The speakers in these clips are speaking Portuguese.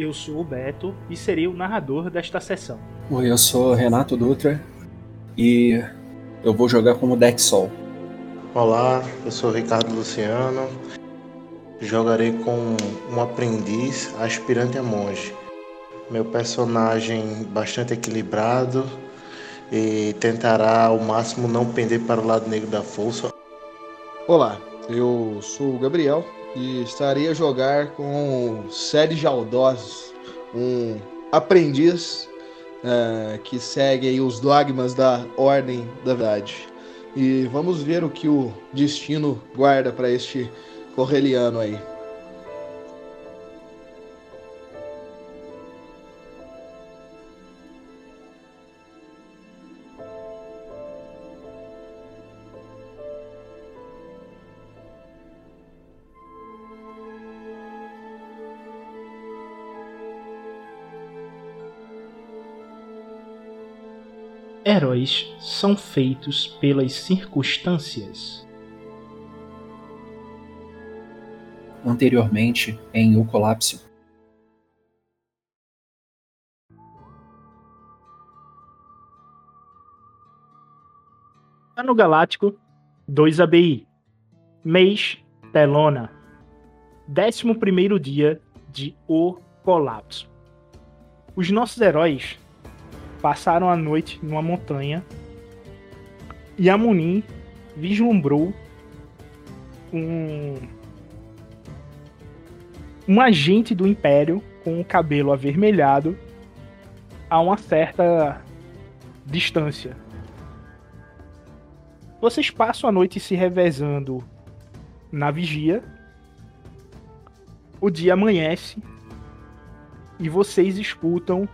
Eu sou o Beto e serei o narrador desta sessão. Oi, eu sou Renato Dutra e eu vou jogar como Deck Sol. Olá, eu sou Ricardo Luciano. Jogarei com um aprendiz aspirante a monge. Meu personagem bastante equilibrado e tentará ao máximo não pender para o lado negro da força. Olá, eu sou o Gabriel e estarei a jogar com Sérgio Aldós, um aprendiz uh, que segue os dogmas da Ordem da Verdade. E vamos ver o que o destino guarda para este correliano aí. Heróis são feitos pelas circunstâncias. Anteriormente, em O Colapso. Ano Galáctico 2 ABI. Mês Telona. 11 dia de O Colapso. Os nossos heróis passaram a noite numa montanha e a Munin vislumbrou um um agente do Império com o cabelo avermelhado a uma certa distância. Vocês passam a noite se revezando na vigia. O dia amanhece e vocês escutam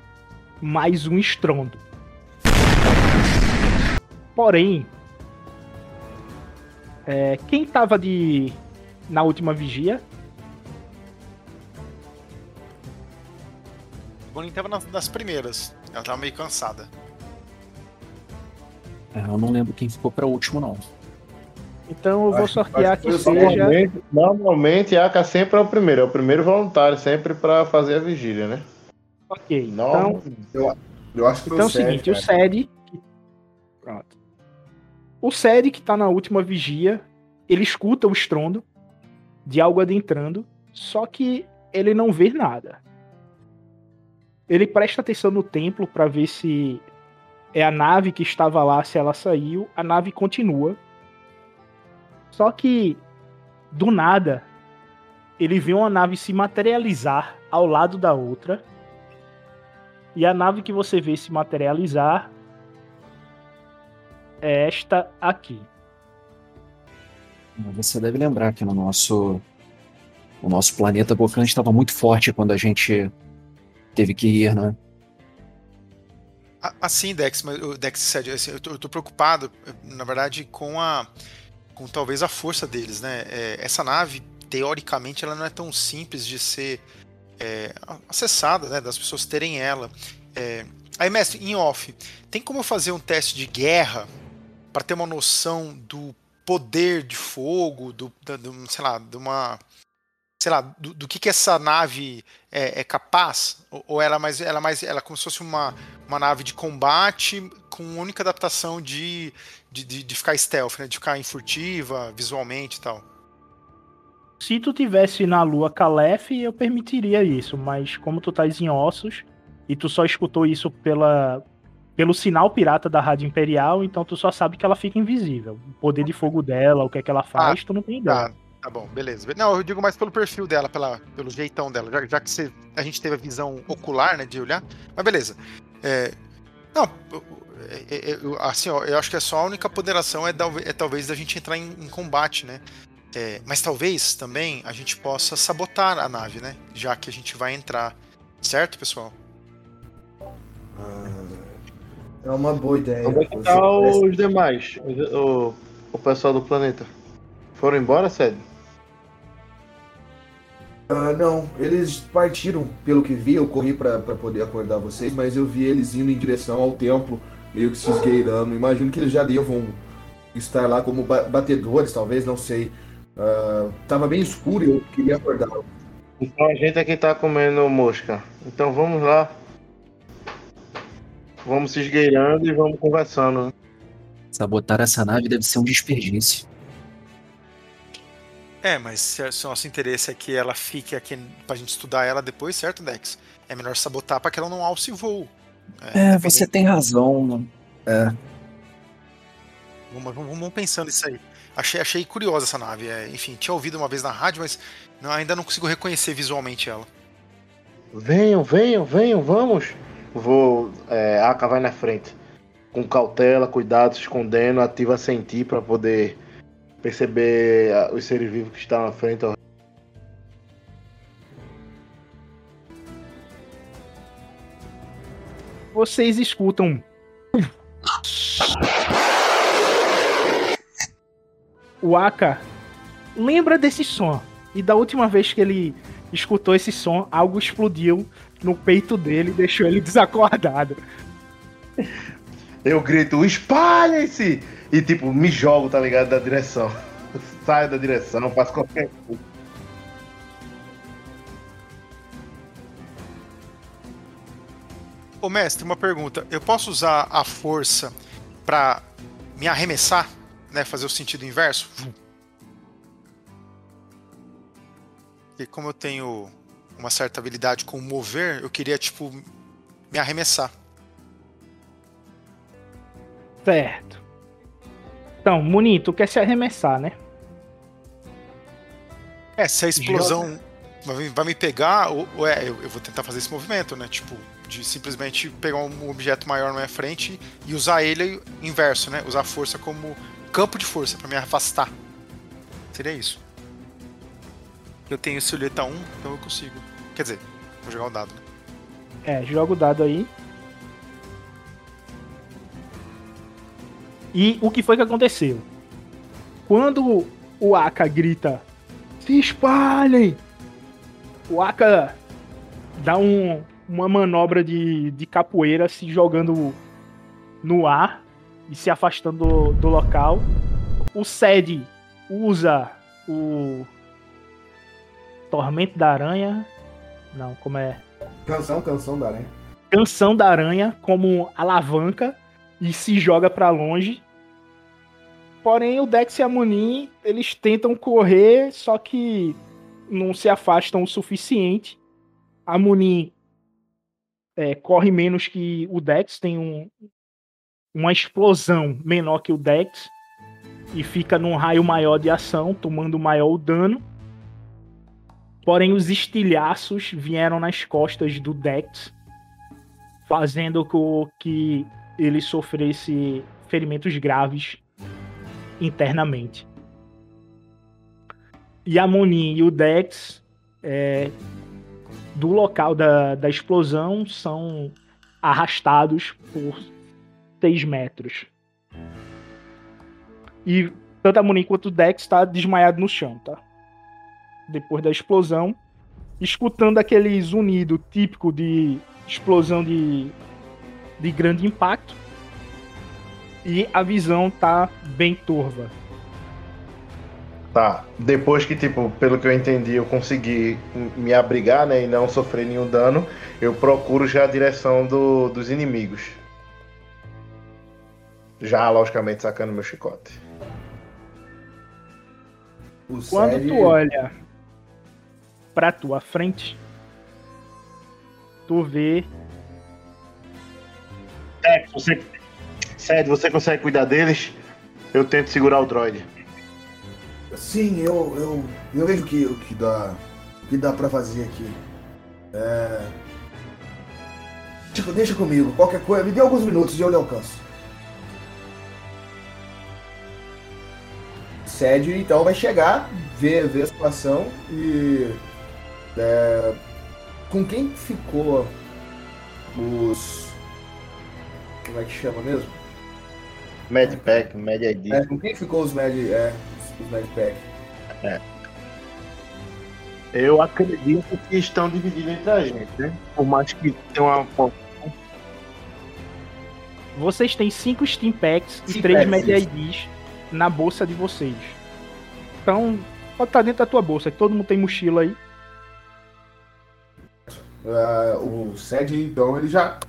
mais um estrondo. Porém, é, quem estava de na última vigia? Bonin tava nas, nas primeiras. Ela tava meio cansada. É, eu não lembro quem ficou para último não. Então eu vou sortear que, que seja. Normalmente, normalmente a Aka sempre é o primeiro, é o primeiro voluntário sempre para fazer a vigília, né? Ok. Não, então, eu, eu acho que então é o seguinte, o Sed. Pronto. O Sed, que tá na última vigia, ele escuta o estrondo de algo adentrando, só que ele não vê nada. Ele presta atenção no templo para ver se é a nave que estava lá, se ela saiu. A nave continua. Só que, do nada, ele vê uma nave se materializar ao lado da outra e a nave que você vê se materializar é esta aqui. Você deve lembrar que no nosso o nosso planeta Bocan estava muito forte quando a gente teve que ir, né? Assim, Dex, mas Dex, assim, eu, tô, eu tô preocupado, na verdade, com a com talvez a força deles, né? É, essa nave, teoricamente, ela não é tão simples de ser é, acessada, né, das pessoas terem ela. É, aí, mestre, em off, tem como eu fazer um teste de guerra para ter uma noção do poder de fogo, do, do sei lá, de uma sei lá, do, do, que, que essa nave é, é capaz? Ou, ou, ela é mais, ela é mais, ela é como se fosse uma, uma nave de combate com única adaptação de, de, de, de ficar stealth, né? De ficar furtiva, visualmente e tal. Se tu tivesse na lua Calef, eu permitiria isso, mas como tu estás em ossos e tu só escutou isso pela, pelo sinal pirata da Rádio Imperial, então tu só sabe que ela fica invisível. O poder de fogo dela, o que é que ela faz, ah, tu não tem ideia. Tá, tá bom, beleza. Não, eu digo mais pelo perfil dela, pela, pelo jeitão dela, já, já que você, a gente teve a visão ocular, né, de olhar. Mas beleza. É, não, é, é, é, assim, ó, eu acho que é só a única ponderação é, é talvez da gente entrar em, em combate, né? É, mas talvez também a gente possa sabotar a nave, né? Já que a gente vai entrar. Certo, pessoal? Ah, é uma boa ideia. Como é que tá os demais? O, o pessoal do planeta? Foram embora, sério? Ah, não, eles partiram, pelo que vi, eu corri para poder acordar vocês, mas eu vi eles indo em direção ao templo, meio que se esgueirando. Imagino que eles já devam estar lá como batedores, talvez, não sei. Uh, tava bem escuro e eu queria acordar. Então a gente é que tá comendo mosca. Então vamos lá. Vamos se esgueirando e vamos conversando. né? Sabotar essa nave deve ser um desperdício. É, mas se, se o nosso interesse é que ela fique aqui pra gente estudar ela depois, certo, Dex? É melhor sabotar pra que ela não alce voo. É, você tem razão. É, Vamos, vamos, vamos pensando nisso aí. Achei, achei curiosa essa nave. é, enfim, tinha ouvido uma vez na rádio, mas não- ainda não consigo reconhecer visualmente ela. Venham, venham, venham, vamos. Vou. É, a Aka vai na frente. Com cautela, cuidado, se escondendo, ativa sentir pra poder perceber ah, os seres vivos que estão na frente. ó. Vocês escutam. O Aka lembra desse som. E da última vez que ele escutou esse som, algo explodiu no peito dele e deixou ele desacordado. Eu grito, espalhem-se! E tipo, me jogo, tá ligado? Da direção. Saio da direção, faço qualquer coisa. Ô mestre, uma pergunta. Eu posso usar a força pra me arremessar? Né, fazer o sentido inverso? E como eu tenho uma certa habilidade com mover, eu queria, tipo, me arremessar. Certo. Então, Muni, tu quer se arremessar, né? É, se a explosão vai, vai me pegar, ou, ou é, eu, eu vou tentar fazer esse movimento, né? Tipo, de simplesmente pegar um objeto maior na minha frente e usar ele inverso, né? Usar a força como campo de força pra me afastar. Seria isso. Eu tenho silhueta 1, então eu consigo. Quer dizer, vou jogar o dado, né? É, joga o dado aí. E o que foi que aconteceu? Quando o Aka grita: Se espalhem! O Aka dá um- uma manobra de, de capoeira se jogando no ar e se afastando do, do local. O Sed usa o Tormento da Aranha. Não, como é? Canção, canção da aranha. canção da aranha como alavanca e se joga pra longe. Porém, o Dex e a Munin, eles tentam correr, só que não se afastam o suficiente. A Munin é, corre menos que o Dex, tem um- uma explosão menor que o Dex e fica num raio maior de ação, tomando maior dano. Porém, os estilhaços vieram nas costas do Dex, fazendo com que ele sofresse ferimentos graves internamente. E a Monin e o Dex, é, do local da, da explosão, são arrastados por 6 metros. E tanto a Monin quanto o Dex está desmaiado no chão, tá? Depois da explosão, escutando aquele zunido típico de explosão de, de grande impacto. E a visão tá bem turva. Tá. Depois que, tipo, pelo que eu entendi, eu consegui me abrigar, né? E não sofrer nenhum dano, eu procuro já a direção do- dos inimigos. Já, logicamente, sacando meu chicote. O Quando Sed- tu olha pra tua frente, tu vê É, você. Sério, você consegue cuidar deles? Eu tento segurar o droid. Sim, eu, eu, eu vejo que, o que dá, o que dá pra fazer aqui. É... Tipo, deixa comigo. Qualquer coisa, me dê alguns minutos e eu lhe alcanço. Sede, então, vai chegar, ver, ver a situação e... é, com quem ficou os... Como é que chama mesmo? Medpack, Med ID. É, com quem ficou os Med... É, os Medpack? Eu acredito que estão divididos entre a gente, né? Por mais que tenha uma. Vocês têm cinco Steam Packs e Steam três Packs, Media isso. IDs na bolsa de vocês. Então, pode estar dentro da tua bolsa. Todo mundo tem mochila aí. É, o Sed, então, ele já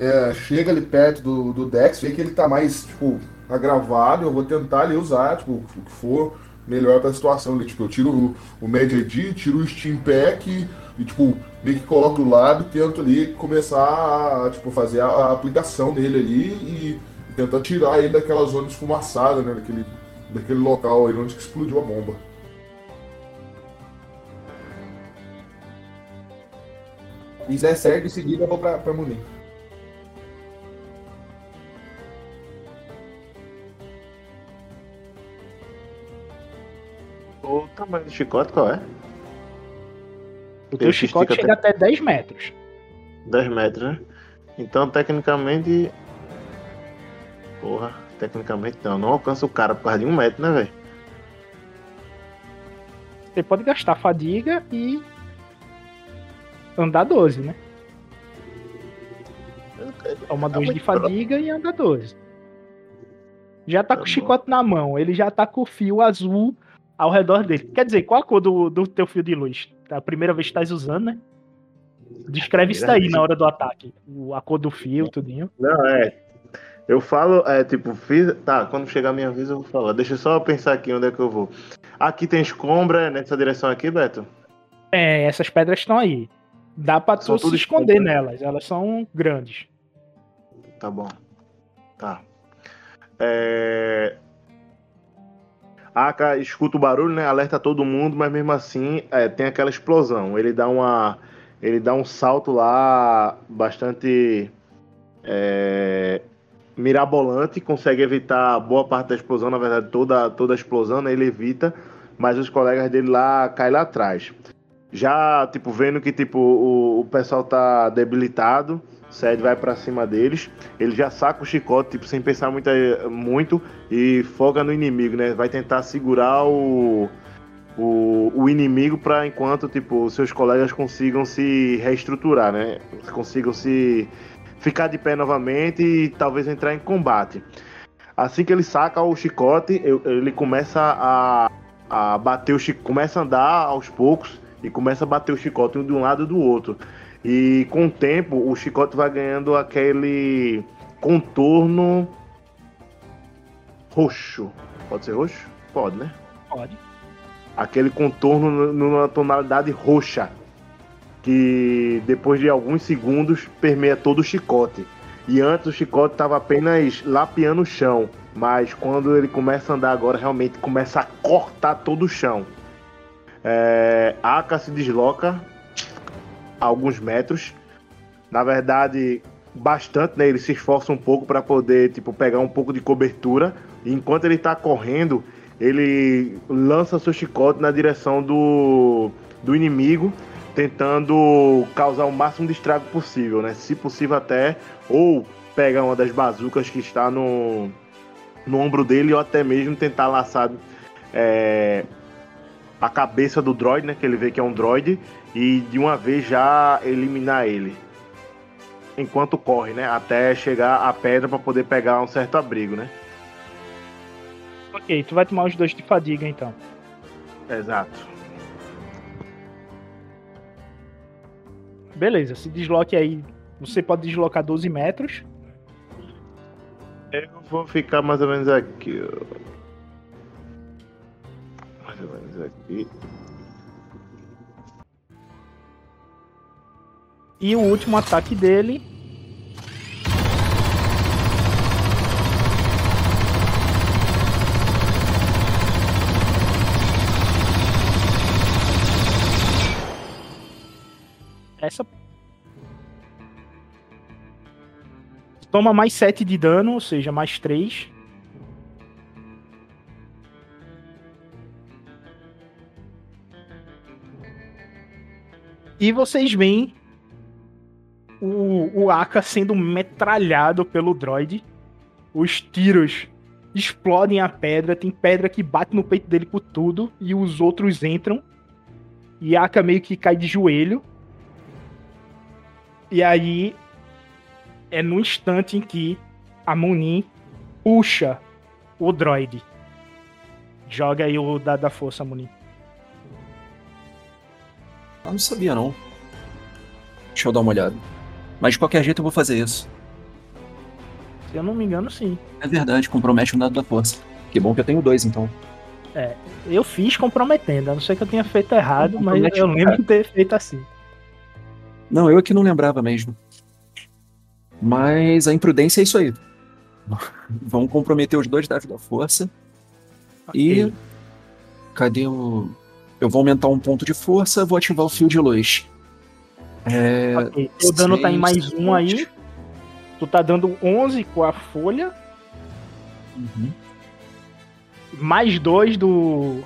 é, chega ali perto do, do Dex, vê que ele tá mais, tipo, agravado. Eu vou tentar ali usar, tipo, o que for melhor pra situação. Tipo, eu tiro o, o ID, tiro o Steam Pack e, tipo, meio que coloco do lado e tento ali começar a, tipo, fazer a, a aplicação dele ali e tentar tirar ele daquela zona esfumaçada, né? Daquele, daquele local aí onde explodiu a bomba. E der certo, em seguida eu vou pra, pra Munim. O tamanho do chicote qual é? O teu chicote chega até 10 metros. 10 metros, né? Então, tecnicamente. Porra, tecnicamente não. Não alcança o cara por causa de um metro, né, velho? Você pode gastar fadiga e andar 12, né? Toma Tá 2 de fadiga e anda 12. Já tá Tá com o chicote na mão, ele já tá com o fio azul ao redor dele. Quer dizer, qual a cor do, do teu fio de luz? É a primeira vez que estás usando, né? Descreve isso aí na hora do ataque. O- A cor do fio, tudinho. Não, é. Eu falo, é tipo, fiz. Tá, quando chegar a minha vez eu vou falar. Deixa eu só pensar aqui onde é que eu vou. Aqui tem escombra nessa direção aqui, Beto? É, essas pedras estão aí. Dá pra São tu se esconder escombro, né? nelas, elas são grandes. Tá bom. Tá. É... Aka escuta o barulho, né? Alerta todo mundo, mas mesmo assim é, tem aquela explosão. Ele dá uma. Ele dá um salto lá bastante é, mirabolante, consegue evitar boa parte da explosão, na verdade, toda, toda a explosão, né? Ele evita, mas os colegas dele lá caem lá atrás. Já, tipo, vendo que tipo, o, o pessoal tá debilitado, Sed vai pra cima deles. Ele já saca o chicote, tipo, sem pensar muito, muito e foca no inimigo, né? Vai tentar segurar o, o, o inimigo para enquanto, tipo, seus colegas consigam se reestruturar, né? Consigam se ficar de pé novamente e talvez entrar em combate. Assim que ele saca o chicote, ele começa a, a bater o chicote, começa a andar aos poucos e começa a bater o chicote um de um lado e do outro. E com o tempo, o chicote vai ganhando aquele contorno roxo. Pode ser roxo? Pode, né? Pode. Aquele contorno numa tonalidade roxa. Que depois de alguns segundos permeia todo o chicote. E antes o chicote estava apenas lapeando o chão. Mas quando ele começa a andar agora, realmente começa a cortar todo o chão. É, Aka se desloca alguns metros. Na verdade, bastante, né? Ele se esforça um pouco para poder, tipo, pegar um pouco de cobertura. E enquanto ele tá correndo, ele lança seu chicote na direção do, do inimigo, tentando causar o máximo de estrago possível, né? Se possível até, ou pegar uma das bazucas que está no, no ombro dele, ou até mesmo tentar laçar é, a cabeça do droid, né? Que ele vê que é um droid, e de uma vez já eliminar ele. Enquanto corre, né? Até chegar à pedra para poder pegar um certo abrigo, né? Ok, tu vai tomar os dois de fadiga então. Exato. Beleza, se desloque aí. Você pode deslocar 12 metros. Eu vou ficar mais ou menos aqui. ó. Mais ou menos aqui. E o último ataque dele. Essa. Toma mais 7 de dano, ou seja, mais 3. E vocês veem o, o Aka sendo metralhado pelo droid. Os tiros explodem a pedra, tem pedra que bate no peito dele por tudo, e os outros entram. E Aka meio que cai de joelho. E aí é no instante em que a Munin puxa o droid. Joga aí o dado da força, Munin. Eu não sabia, não. Deixa eu dar uma olhada. Mas de qualquer jeito eu vou fazer isso. Se eu não me engano, sim. É verdade, compromete um dado da força. Que bom que eu tenho dois, então. Eu fiz comprometendo, a não ser que eu tenha feito errado, mas eu lembro de ter feito assim. Não, eu é que não lembrava mesmo. Mas a imprudência é isso aí. Vamos comprometer os dois dados da força. E. Ok. Cadê o. Eu vou aumentar um ponto de força, vou ativar o fio de luz. É. Ok, O dano tá em mais um aí. Tu tá dando 11 com a folha, Uhum. mais 2 do.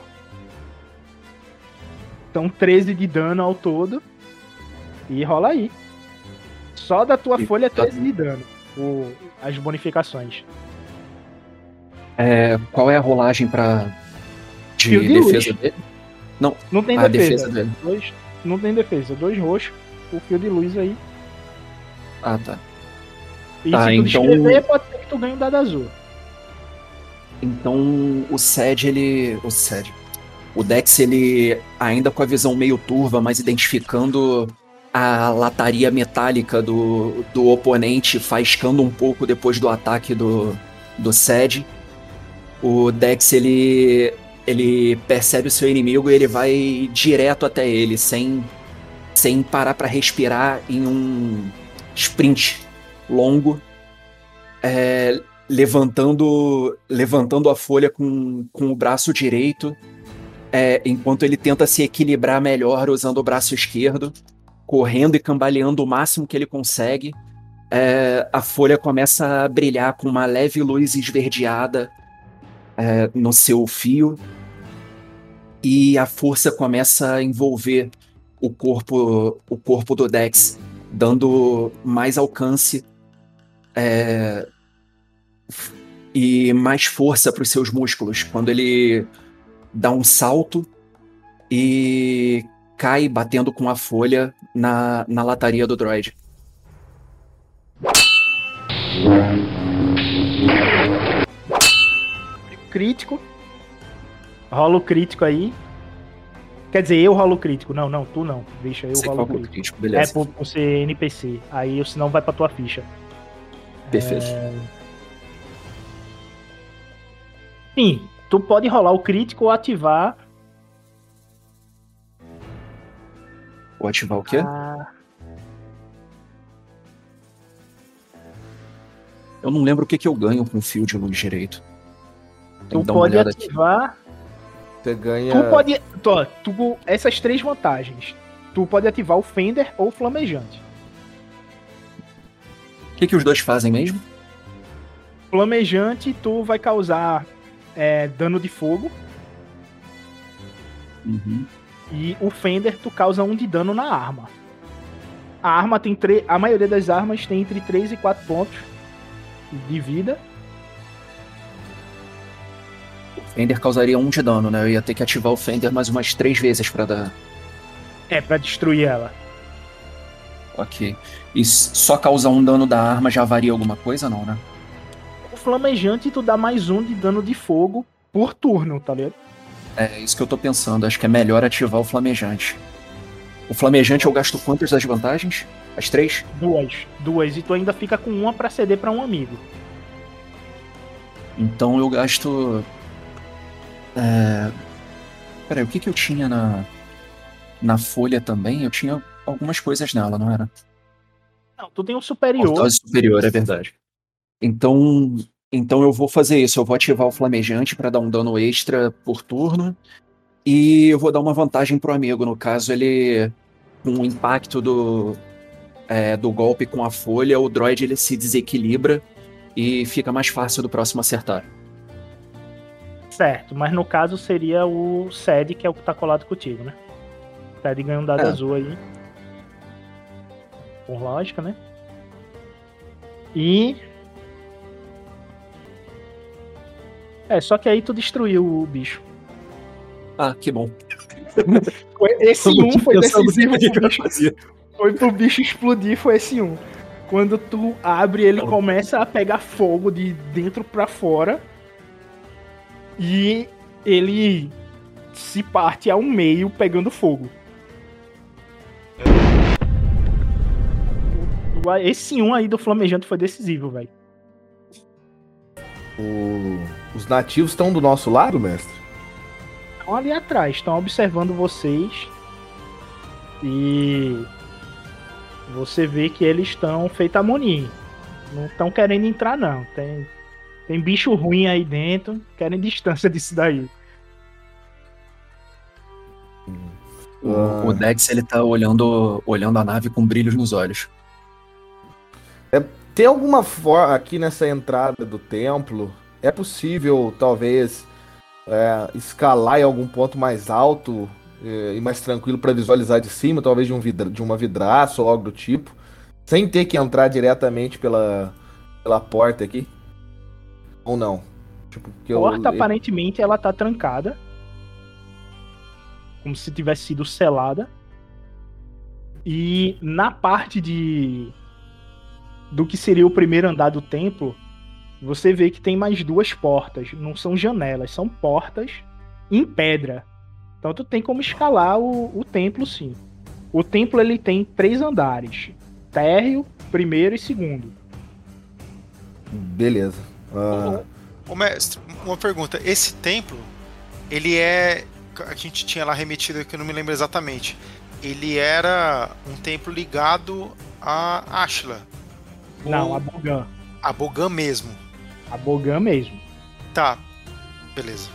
Então 13 de dano ao todo. E rola aí. Só da tua E- folha é 13 de dano. O, as bonificações. É, qual é a rolagem pra. de defesa luz. dele? Não tem A defesa. defesa dele. Dois, não tem defesa. Dois roxos. O fio de luz aí. Ah, tá. E Tá, se tu então- descrever, pode ser que tu ganhe um dado azul. Então o SED, ele. O SED. O Dex, ele ainda com a visão meio turva, mas identificando a lataria metálica do, do oponente, faiscando um pouco depois do ataque do, do SED. O Dex, ele, ele percebe o seu inimigo e ele vai direto até ele, sem, sem parar para respirar em um sprint longo. É, levantando levantando a folha com, com o braço direito, é, enquanto ele tenta se equilibrar melhor usando o braço esquerdo, correndo e cambaleando o máximo que ele consegue. É, a folha começa a brilhar com uma leve luz esverdeada é, no seu fio e a força começa a envolver o corpo o corpo do Dex, dando mais alcance é, e mais força para os seus músculos quando ele dá um salto e cai batendo com a folha na, na lataria do droid. Crítico. Rola o crítico aí. Quer dizer, eu rolo o crítico. Não, não, tu não. Deixa, eu Você rolo crítico. crítico, É beleza. por, por ser NPC. Aí senão vai pra tua ficha. Perfeito. Sim, tu pode rolar o crítico ou ativar Vou ativar o quê? a... Eu não lembro o que, que eu ganho com fio de luz direito. Tem Tu pode olhada aqui. ativar. Você ganha. Tu pode. Tu, tu- essas três vantagens. Tu pode ativar o Fender ou o Flamejante. O que, que os dois fazem mesmo? Flamejante, tu vai causar é, dano de fogo. Uhum. E o Fender, tu causa um de dano na arma. A arma tem tre... A maioria das armas tem entre 3 e 4 pontos de vida. O Fender causaria um de dano, né? Eu ia ter que ativar o Fender mais umas três vezes pra dar. É, pra destruir ela. Ok. E só causar um dano da arma já varia alguma coisa, não, né? O Flamejante, tu dá mais um de dano de fogo por turno, tá ligado? É isso que eu tô pensando. Acho que é melhor ativar o Flamejante. O Flamejante eu gasto quantas das vantagens? As três? Duas. Duas. E tu ainda fica com uma pra ceder pra um amigo. Então eu gasto. É... Peraí, o que que eu tinha na. Na folha também? Eu tinha algumas coisas nela, não era? Não, tu tem um superior. Dose superior, é verdade. Então. Então eu vou fazer isso. Eu vou ativar o Flamejante pra dar um dano extra por turno. E eu vou dar uma vantagem pro amigo. No caso, ele. Com o impacto do. é, do golpe com a folha, o droid ele se desequilibra e fica mais fácil do próximo acertar. Certo, mas no caso seria o Sed, que é o que tá colado contigo, né? Sed ganha um dado É. azul aí. Por lógica, né? E. É, só que aí tu destruiu o bicho. Ah, que bom. Esse um foi decisivo que pro eu bicho, fazia. foi pro bicho explodir, foi esse um. Quando tu abre, ele começa a pegar fogo de dentro pra fora. E ele se parte ao meio pegando fogo. Esse um aí do Flamejante foi decisivo, velho. O- Os nativos estão do nosso lado, mestre? Estão ali atrás, estão observando vocês. E você vê que eles estão feita harmonia. Não estão querendo entrar, não. Tem, tem bicho ruim aí dentro, querem distância disso daí. O, Ah. o Dex ele tá olhando, olhando a nave com brilhos nos olhos. Tem alguma forma aqui nessa entrada do templo? É possível, talvez, é, escalar em algum ponto mais alto é, e mais tranquilo para visualizar de cima, talvez de, um vidra, de uma vidraça ou algo do tipo, sem ter que entrar diretamente pela, pela porta aqui? Ou não? Tipo, A eu- porta, aparentemente, ela tá trancada. Como se tivesse sido selada. E na parte de. Do que seria o primeiro andar do templo, você vê que tem mais duas portas. Não são janelas, são portas em pedra. Então tu tem como escalar o, o templo, sim. O templo ele tem três andares: térreo, primeiro e segundo. Beleza. Ah, Ô, mestre, uma pergunta. Esse templo, ele é. A gente tinha lá remetido que eu não me lembro exatamente. Ele era um templo ligado a Ashla. Não, Ou a Bogan. a Bogan mesmo. A Bogan mesmo. Tá. Beleza.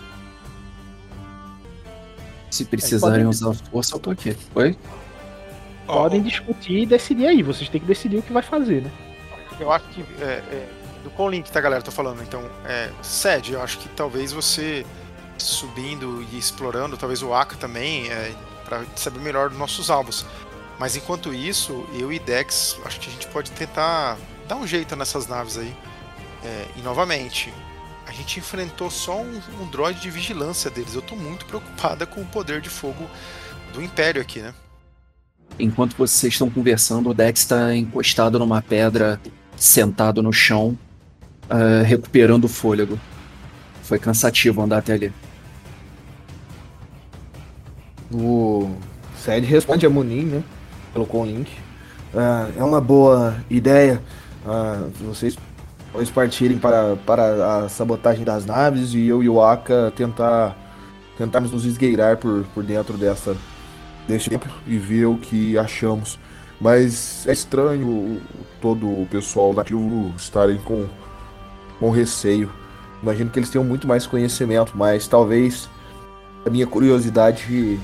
Se precisarem podem- usar força, eu tô aqui. Oi? Podem discutir e decidir aí. Vocês têm que decidir o que vai fazer, né? Eu acho que. É, é, do qual link, tá, galera? Tô falando. Então, é, Sed, eu acho que talvez você subindo e explorando, talvez o Aka também, é, para saber melhor dos nossos alvos. Mas enquanto isso, eu e Dex, acho que a gente pode tentar dar um jeito nessas naves aí. É, e novamente, a gente enfrentou só um, um droid de vigilância deles. Eu tô muito preocupada com o poder de fogo do Império aqui, né? Enquanto vocês estão conversando, o Dex está encostado numa pedra, sentado no chão, ah, recuperando o fôlego. Foi cansativo andar até ali. O Sed responde a Munin, né? Pelo Conlink. Ah, é uma boa ideia ah, vocês dois partirem para, para a sabotagem das naves e eu e o Aka tentar tentarmos nos esgueirar por, por dentro dessa deste tempo e ver o que achamos. Mas é estranho todo o pessoal nativo estarem com, com receio. Imagino que eles tenham muito mais conhecimento, mas talvez a minha curiosidade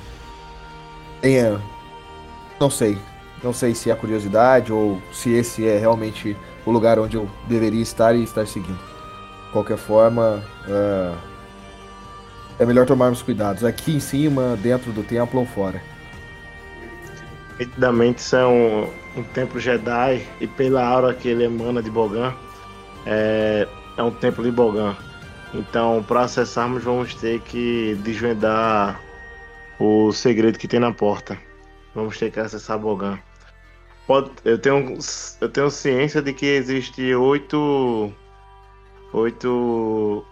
tenha. Não sei. Não sei se é curiosidade ou se esse é realmente o lugar onde eu deveria estar e estar seguindo. De qualquer forma, é, é melhor tomarmos cuidados aqui em cima, dentro do templo ou fora. É um, um templo Jedi e pela aura que ele emana de Bogan, é, é um templo de Bogan. Então, para acessarmos, vamos ter que desvendar o segredo que tem na porta. Vamos ter que acessar Bogan. Pode, eu, tenho, eu tenho ciência de que existe oito, oito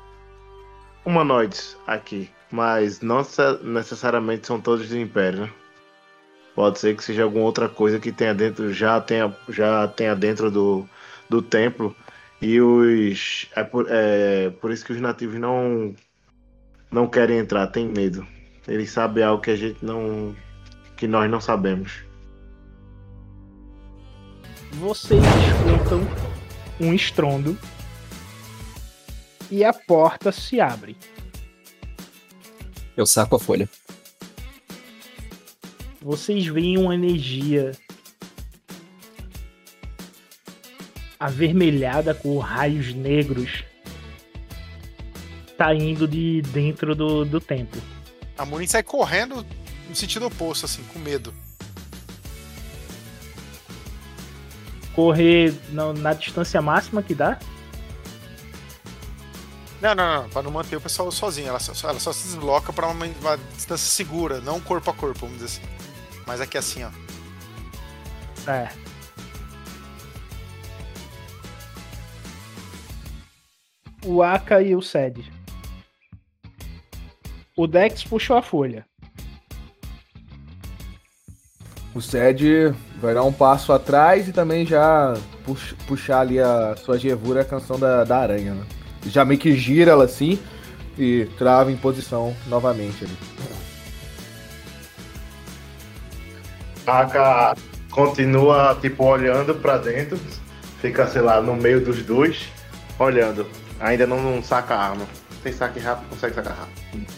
humanoides aqui, mas não necessa- necessariamente são todos do Império, né? Pode ser que seja alguma outra coisa que tenha dentro, já tenha, já tenha dentro do, do templo. E os. É por, é por isso que os nativos não. Não querem entrar, tem medo. Eles sabem algo que a gente não. que nós não sabemos. Vocês escutam um estrondo e a porta se abre. Eu saco a folha. Vocês veem uma energia avermelhada com raios negros saindo de dentro do, do templo. A Murin sai correndo no sentido oposto, assim, com medo. Correr na, na distância máxima que dá. Não, não, não, pra não manter o pessoal sozinho. Ela só, ela só se desloca pra uma, uma distância segura, não corpo a corpo, vamos dizer assim. Mas aqui assim, ó. Certo. O Aka e o Sed. O Dex puxou a folha. O Sed vai dar um passo atrás e também já pux, puxar ali a sua gevura, a canção da, da aranha, né? Já meio que gira ela assim e trava em posição novamente ali. Aka continua, tipo, olhando pra dentro. Fica, sei lá, no meio dos dois, olhando. Ainda não, não saca a arma. Sem saque rápido, consegue sacar rápido.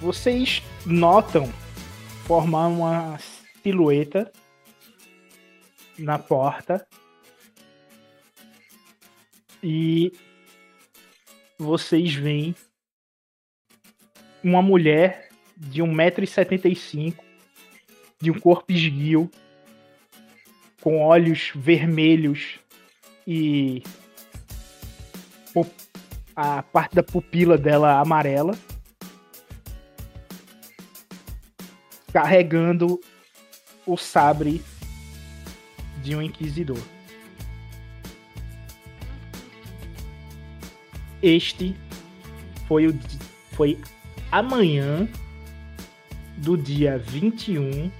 Vocês notam formar uma silhueta na porta e vocês veem uma mulher de 1,75m, de um corpo esguio, com olhos vermelhos e a parte da pupila dela amarela, carregando o sabre de um inquisidor. Este foi o foi amanhã do dia 21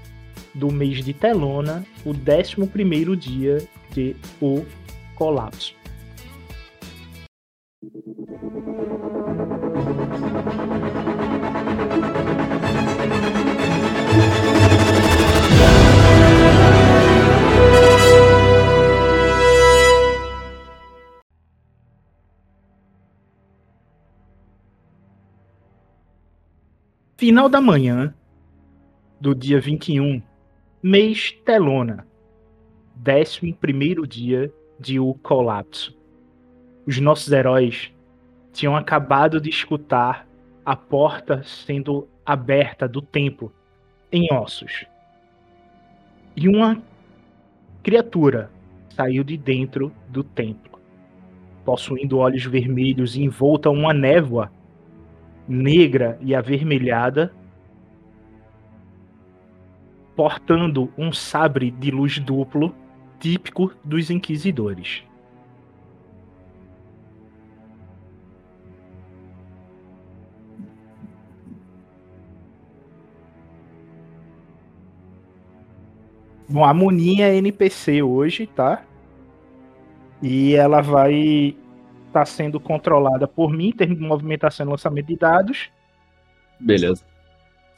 do mês de Telona, o 11º dia de o colapso. Final da manhã do dia 21, mês Telona, 11º dia de O Colapso. Os nossos heróis tinham acabado de escutar a porta sendo aberta do templo em ossos. E uma criatura saiu de dentro do templo, possuindo olhos vermelhos e envolta uma névoa negra e avermelhada, portando um sabre de luz duplo típico dos inquisidores. Bom, a Muninha é NPC hoje, tá? E ela vai estar sendo controlada por mim em termos de movimentação e lançamento de dados, Beleza.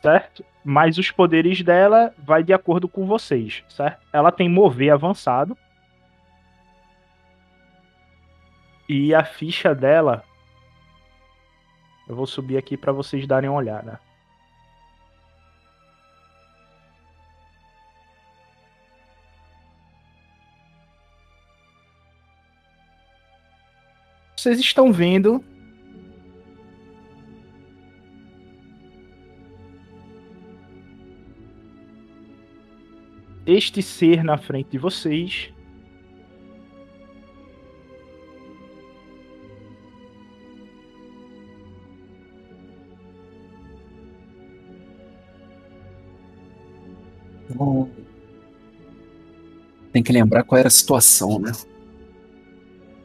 certo? Mas os poderes dela vai de acordo com vocês, certo? Ela tem mover avançado. E a ficha dela eu vou subir aqui para vocês darem uma olhada. Vocês estão vendo este ser na frente de vocês. Tem que lembrar qual era a situação, né?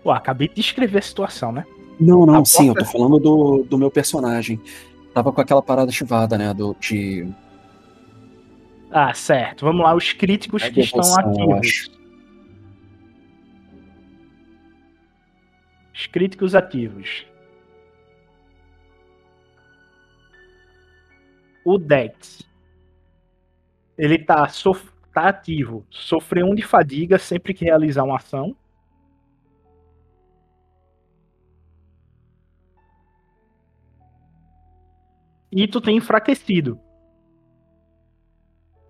Pô, acabei de descrever a situação, né? Não, não, A sim, eu porta- tô falando do, do meu personagem. Tava com aquela parada chivada, né? Do, de. Ah, certo. Vamos lá, os críticos É que estão eu ativos. Os críticos ativos. O Dex. Ele tá, sof- tá ativo. Sofreu um de fadiga sempre que realizar uma ação. E tu tem enfraquecido.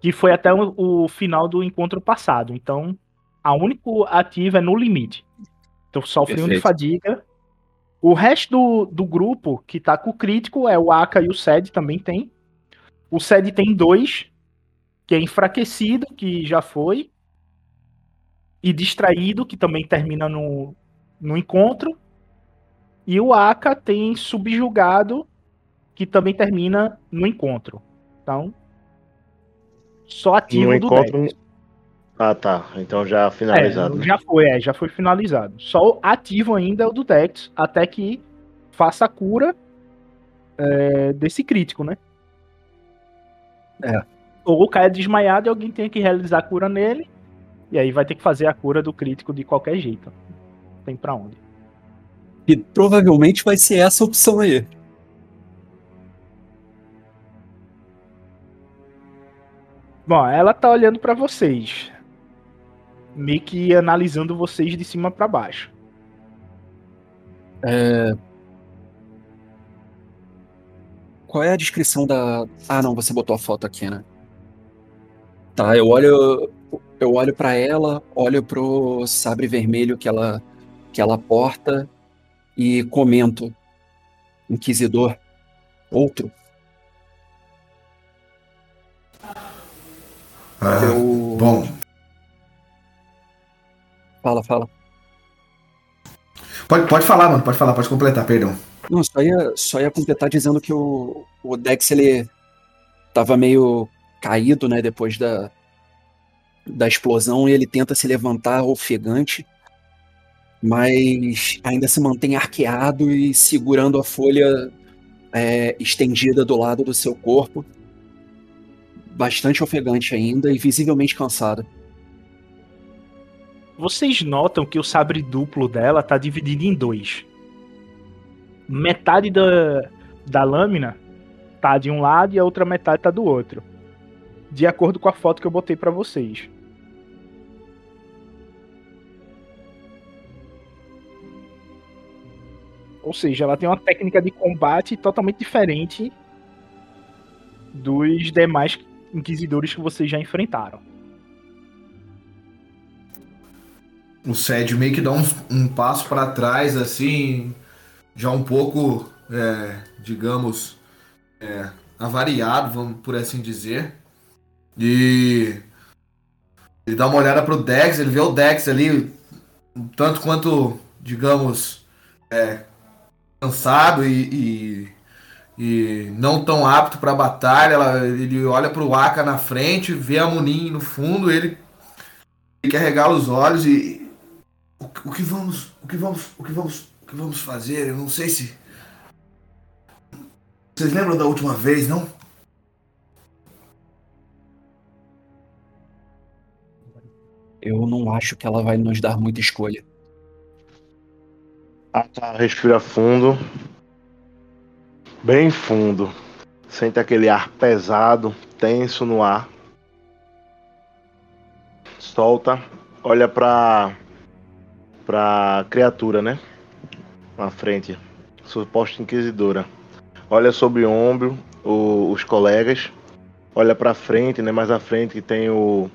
Que foi até o, o final do encontro passado. Então, a único ativo é no limite. Então sofre um de fadiga. O resto do, do grupo que tá com o crítico é o Aka e o Sed também tem. O Sed tem dois, que é enfraquecido, que já foi. E distraído, que também termina no, no encontro. E o Aka tem subjugado, que também termina no encontro. Então, só ativo No do encontro. Dex. Ah, tá. Então já finalizado. É, né? já foi, é, já foi finalizado. Só ativo ainda é o do Dex, até que faça a cura é, desse crítico, né? É. Ou caia desmaiado e alguém tem que realizar a cura nele. E aí vai ter que fazer a cura do crítico de qualquer jeito. Não tem pra onde. E provavelmente vai ser essa opção aí. Bom, ela tá olhando pra vocês. Meio que analisando vocês de cima pra baixo. É... Qual é a descrição da. Ah, não, você botou a foto aqui, né? Tá, eu olho. Eu olho para ela, olho pro sabre vermelho que ela que ela porta e comento. Inquisidor. Outro. Ah, Eu- Bom, Fala, fala. pode, pode falar, mano. Pode falar, pode completar, perdão. Não, só ia, só ia completar dizendo que o, o Dex ele tava meio caído, né, depois da, da explosão e ele tenta se levantar ofegante, mas ainda se mantém arqueado e segurando a folha é, estendida do lado do seu corpo, bastante ofegante ainda e visivelmente cansado. Vocês notam que o sabre duplo dela tá dividido em dois. Metade da, da lâmina tá de um lado e a outra metade tá do outro. De acordo com a foto que eu botei pra vocês. Ou seja, ela tem uma técnica de combate totalmente diferente dos demais inquisidores que vocês já enfrentaram. O Sed meio que dá um, um passo para trás, assim, já um pouco, é, digamos, é, avariado, vamos por assim dizer. E ele dá uma olhada pro Dex, ele vê o Dex ali, tanto quanto, digamos, é, cansado e, e, e não tão apto para batalha. Ela- ele olha pro Aka na frente, vê a Munin no fundo, ele, ele quer regalar os olhos e o, que- o que vamos, o que vamos, o que vamos, o que vamos fazer? Eu não sei se vocês lembram da última vez, não? Eu não acho que ela vai nos dar muita escolha. Ah, tá, respira fundo. Bem fundo. Sente aquele ar pesado, tenso no ar. Solta. Olha pra. pra criatura, né? Na frente. Suposta inquisidora. Olha sobre o ombro o- os colegas. Olha pra frente, né? Mais à frente que tem o.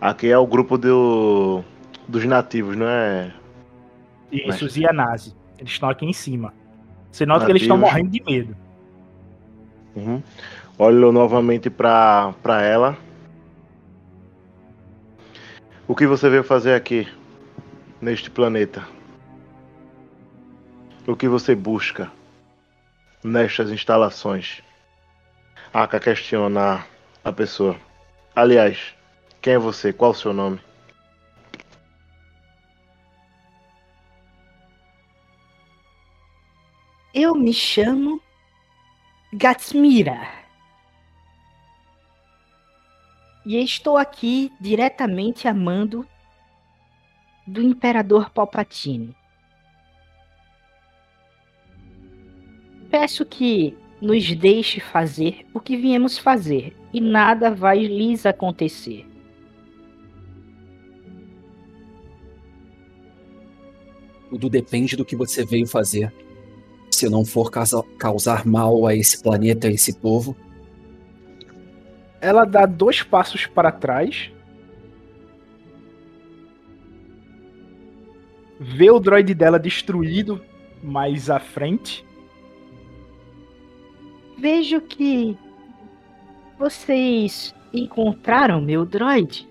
Aqui é o grupo do, dos nativos, não é? Isso, os Yanase. Eles estão aqui em cima. Você nota que eles estão morrendo de medo. Uhum. Olho novamente pra, pra ela. O que você veio fazer aqui, neste planeta? O que você busca nestas instalações? Aka questiona a pessoa. Aliás, quem é você? Qual o seu nome? Eu me chamo Gatsmira. E estou aqui diretamente a mando do Imperador Palpatine. Peço que nos deixe fazer o que viemos fazer e nada vai lhes acontecer. Tudo depende do que você veio fazer. Se não for causa- causar mal a esse planeta, a esse povo, Ela dá dois passos para trás. Vê o droid dela destruído mais à frente. Vejo que vocês encontraram meu droid.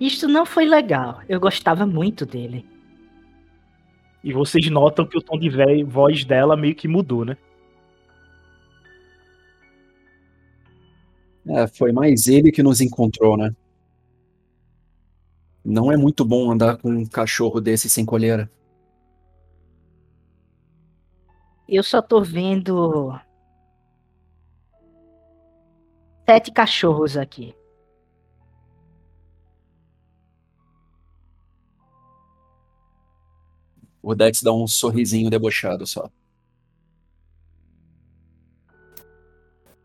Isto não foi legal. Eu gostava muito dele. E vocês notam que o tom de voz dela meio que mudou, né? é, foi mais ele que nos encontrou, né? Não é muito bom andar com um cachorro desse sem coleira. Eu só tô vendo sete cachorros aqui. O Dex dá um sorrisinho debochado só.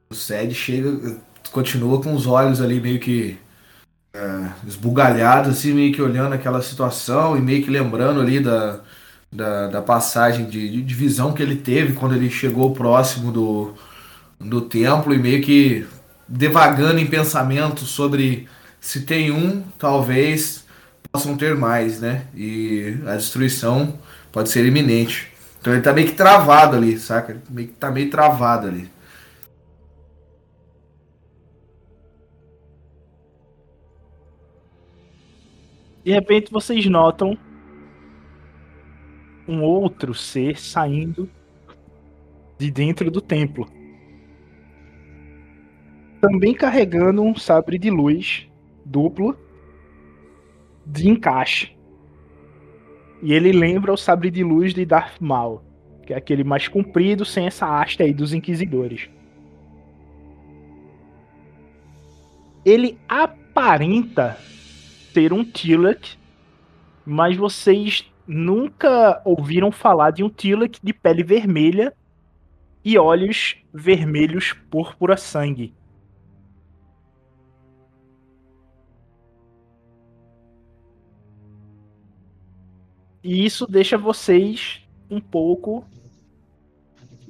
O Sed chega, continua com os olhos ali meio que é, esbugalhados, assim, meio que olhando aquela situação e meio que lembrando ali da, da, da passagem de, de visão que ele teve quando ele chegou próximo do, do templo e meio que devagando em pensamento sobre se tem um, talvez possam ter mais, né? E a destruição pode ser iminente. Então ele tá meio que travado ali, saca? Ele meio que tá meio travado ali. De repente vocês notam um outro ser saindo de dentro do templo. Também carregando um sabre de luz duplo de encaixe. E ele lembra o sabre de luz de Darth Maul, que é aquele mais comprido, sem essa haste aí dos inquisidores. Ele aparenta ser um Tillak, mas vocês nunca ouviram falar de um Tillak de pele vermelha e olhos vermelhos púrpura sangue. E isso deixa vocês um pouco,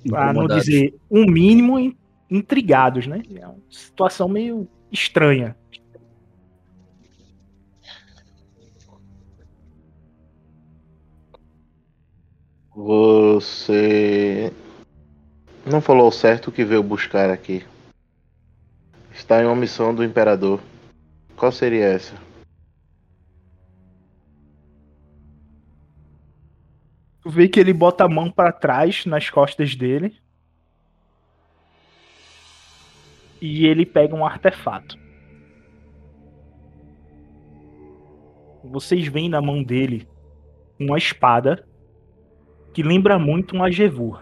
para não dizer um mínimo, in- intrigados, né? É uma situação meio estranha. Você não falou certo o que veio buscar aqui. Está em uma missão do Imperador. Qual seria essa? Tu vê que ele bota a mão pra trás nas costas dele. E ele pega um artefato. Vocês veem na mão dele uma espada que lembra muito um Agevur.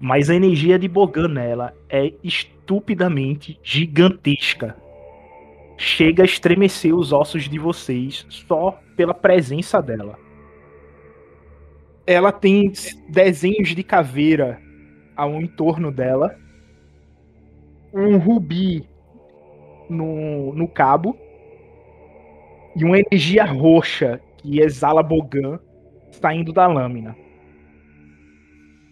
Mas a energia de Bogan nela é estupidamente gigantesca. Chega a estremecer os ossos de vocês só pela presença dela ela tem desenhos de caveira ao entorno dela. Um rubi no, no cabo. E uma energia roxa que exala Bogan saindo da lâmina.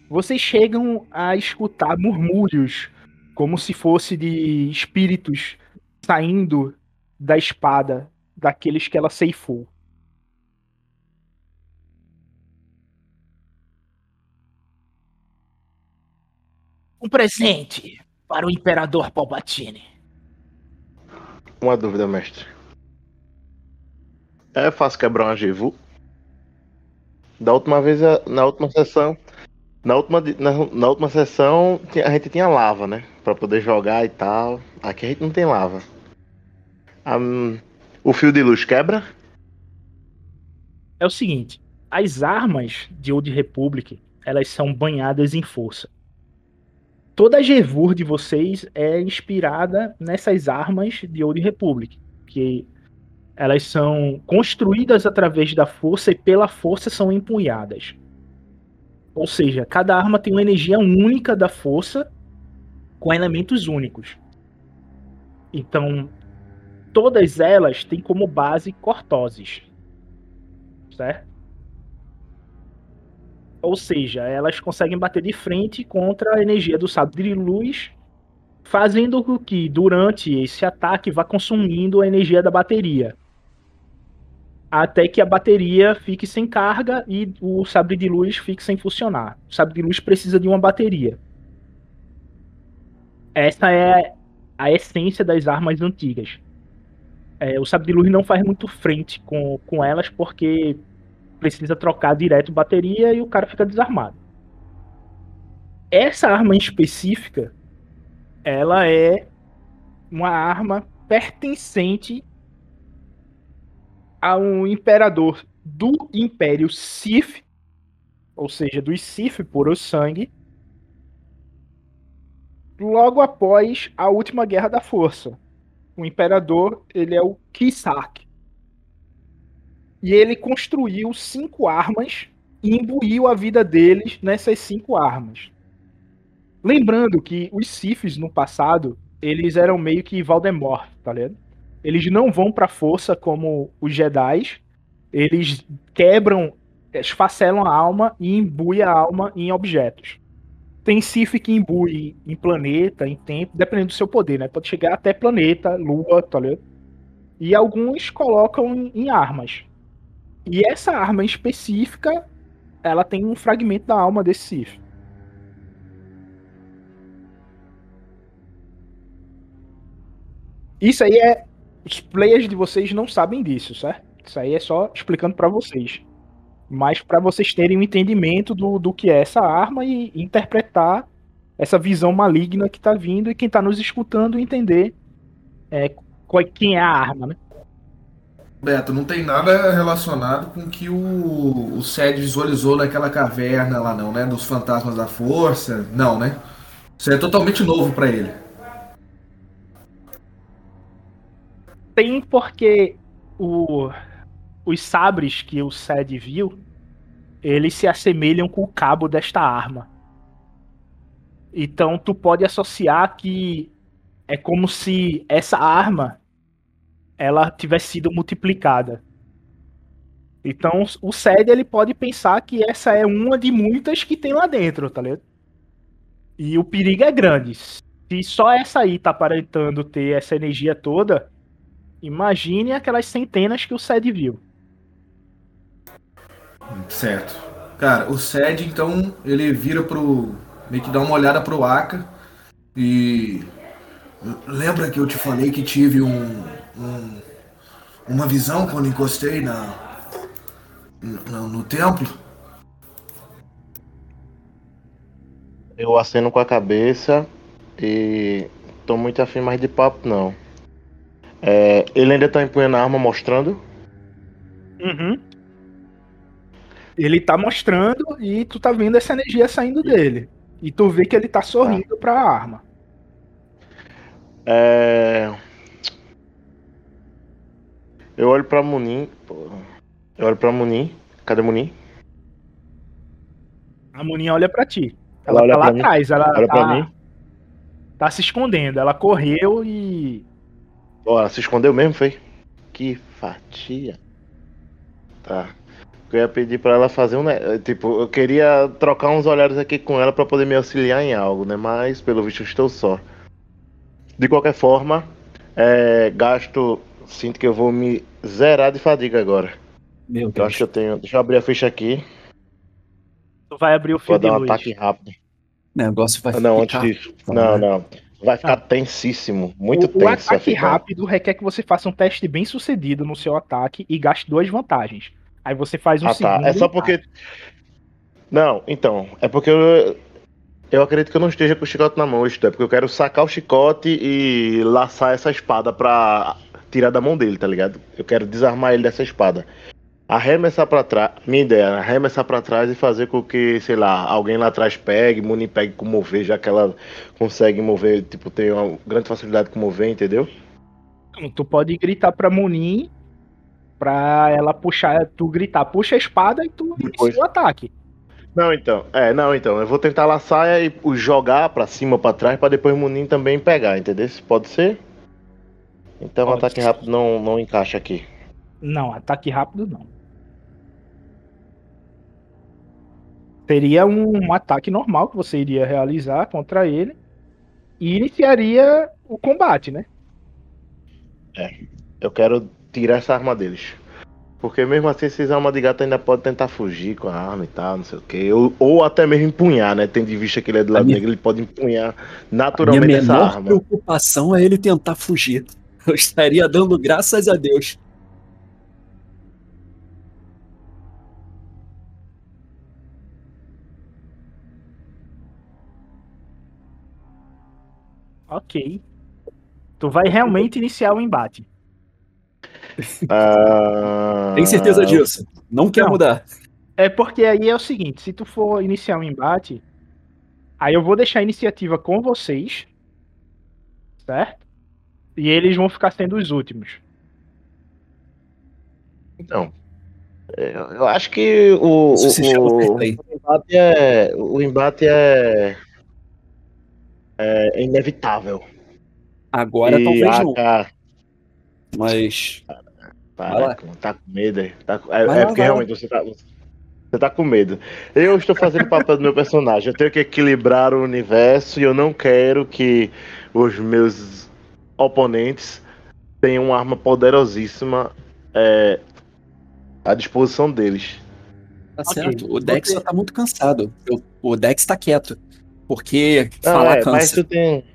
Vocês chegam a escutar murmúrios, como se fosse de espíritos saindo da espada daqueles que ela ceifou. Um presente para o Imperador Palpatine. Uma dúvida, mestre. É fácil quebrar uma Givu? Da última vez, a- na última sessão. Na última, na, na última sessão, a gente tinha lava, né? Pra poder jogar e tal. Aqui a gente não tem lava. Hum, o fio de luz quebra? É o seguinte, as armas de Old Republic, elas são banhadas em força. Toda a Gevur de vocês é inspirada nessas armas de Old Republic, que elas são construídas através da força e pela força são empunhadas. Ou seja, cada arma tem uma energia única da força com elementos únicos. Então, todas elas têm como base cortoses certo? Ou seja, elas conseguem bater de frente contra a energia do sabre de luz, fazendo com que durante esse ataque vá consumindo a energia da bateria. Até que a bateria fique sem carga e o sabre de luz fique sem funcionar. O sabre de luz precisa de uma bateria. Essa é a essência das armas antigas. É, o sabre de luz não faz muito frente com, com elas porque precisa trocar direto bateria e o cara fica desarmado. Essa arma específica, ela é uma arma pertencente a um imperador do Império Sith, ou seja, dos Sith por o sangue, logo após a última Guerra da Força. O imperador, ele é o Kisak. E ele construiu cinco armas e imbuiu a vida deles nessas cinco armas. Lembrando que os Siths no passado, eles eram meio que Voldemort, tá ligado? Eles não vão pra força como os Jedi. Eles quebram, esfacelam a alma e imbuem a alma em objetos. Tem Sith que imbui em planeta, em tempo, dependendo do seu poder, né? Pode chegar até planeta, lua, tá ligado? E alguns colocam em armas. E essa arma em específica, ela tem um fragmento da alma desse Sith. Isso aí é. Os players de vocês não sabem disso, certo? Isso aí é só explicando pra vocês. Mas pra vocês terem um entendimento do, do que é essa arma e interpretar essa visão maligna que tá vindo e quem tá nos escutando entender é, quem é a arma, né? Beto, não tem nada relacionado com que o, o Ced visualizou naquela caverna lá, não, né? Dos fantasmas da força. Não, né? Isso é totalmente novo pra ele. Tem porque o, os sabres que o Sed viu, eles se assemelham com o cabo desta arma. Então tu pode associar que é como se essa arma ela tivesse sido multiplicada. Então o Sed ele pode pensar que essa é uma de muitas que tem lá dentro, tá ligado? E o perigo é grande. Se só essa aí tá aparentando ter essa energia toda, Imagine aquelas centenas que o Sed viu. Certo. Cara, o Ced, então, ele vira pro. meio que dá uma olhada pro Aka e. Lembra que eu te falei que tive um. Um- uma visão quando encostei na. no, no templo? Eu aceno com a cabeça e tô muito afim mais de papo não. É, ele ainda tá empunhando a arma mostrando? Uhum. Ele tá mostrando e tu tá vendo essa energia saindo dele. E tu vê que ele tá sorrindo pra arma. É... Eu olho pra Munin. Eu olho pra Munin. Cadê Munin? A Muninha olha pra ti. Ela Ela olha tá lá pra mim? atrás, ela Olha pra tá, mim. tá se escondendo. Ela correu e. Ó, ela se escondeu mesmo, foi? Que fatia. Tá. Eu ia pedir pra ela fazer um. Tipo, eu queria trocar uns olhares aqui com ela pra poder me auxiliar em algo, né? Mas pelo visto eu estou só. De qualquer forma, é, gasto. Sinto que eu vou me zerar de fadiga agora. Meu Eu Deus. acho que eu tenho. Deixa eu abrir a ficha aqui. Tu vai abrir o fio Vou de dar um luz. ataque rápido. O negócio vai Ah, Não, ficar. antes disso. Não, né? não. Vai ficar tensíssimo. Muito o, o tenso. vai ataque rápido requer que você faça um teste bem sucedido no seu ataque e gaste duas vantagens. Aí você faz um Ah, tá. segundo. É só porque. ataque. Não, então. É porque eu. Eu acredito que eu não esteja com o chicote na mão, isto é porque eu quero sacar o chicote e laçar essa espada pra tirar da mão dele, tá ligado? Eu quero desarmar ele dessa espada. Arremessar pra trás. Minha ideia, é arremessar pra trás e fazer com que, sei lá, alguém lá atrás pegue, Muni pegue com mover, já que ela consegue mover, tipo, tem uma grande facilidade com mover, entendeu? Tu pode gritar pra Munin pra ela puxar, tu gritar, puxa a espada e tu Depois. o ataque. Não, então. É, não, então. Eu vou tentar laçar e jogar pra cima, pra trás, pra depois o Munin também pegar, entendeu? Pode ser? Então o Pode ataque ser. rápido não, não encaixa aqui. Não, ataque rápido não. Seria um, um ataque normal que você iria realizar contra ele e iniciaria o combate, né? Eu quero tirar essa arma deles. Porque mesmo assim, esses almas de gato ainda podem tentar fugir com a arma e tal, não sei o quê. Ou, ou até mesmo empunhar, né? Tendo em vista que ele é do lado minha- negro, ele pode empunhar A minha naturalmente essa menor arma. preocupação é ele tentar fugir. Eu estaria dando graças a Deus. Ok. Tu vai realmente iniciar o embate. Ah, Tem certeza disso? Não quer Não. mudar. É porque aí é o seguinte, se tu for iniciar um embate, aí eu vou deixar a iniciativa com vocês certo? E eles vão ficar sendo os últimos. Então. é, Eu acho que o, o, o, embate é. O embate é. É inevitável. Agora E talvez não, mas. Para, tá com medo. aí. Tá, é é porque realmente você tá, você tá com medo. Eu estou fazendo o papel do meu personagem. Eu tenho que equilibrar o universo e eu não quero que os meus oponentes tenham uma arma poderosíssima é, à disposição deles. Tá Ok, certo. O Dex só tá muito cansado. O Dex tá quieto. Porque Não, falar é, mas cansa. tu tem.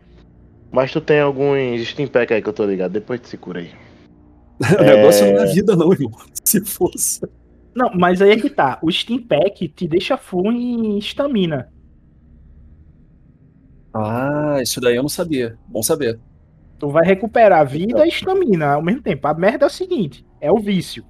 Mas tu tem alguns Steam Pack aí que eu tô ligado. Depois te segura aí. O negócio não é vida, não, irmão. Se fosse. Não, mas aí é que tá. O Steam Pack te deixa full em estamina. Ah, isso daí eu não sabia. Bom saber. Tu vai recuperar vida e estamina ao mesmo tempo. A merda é o seguinte: é o vício.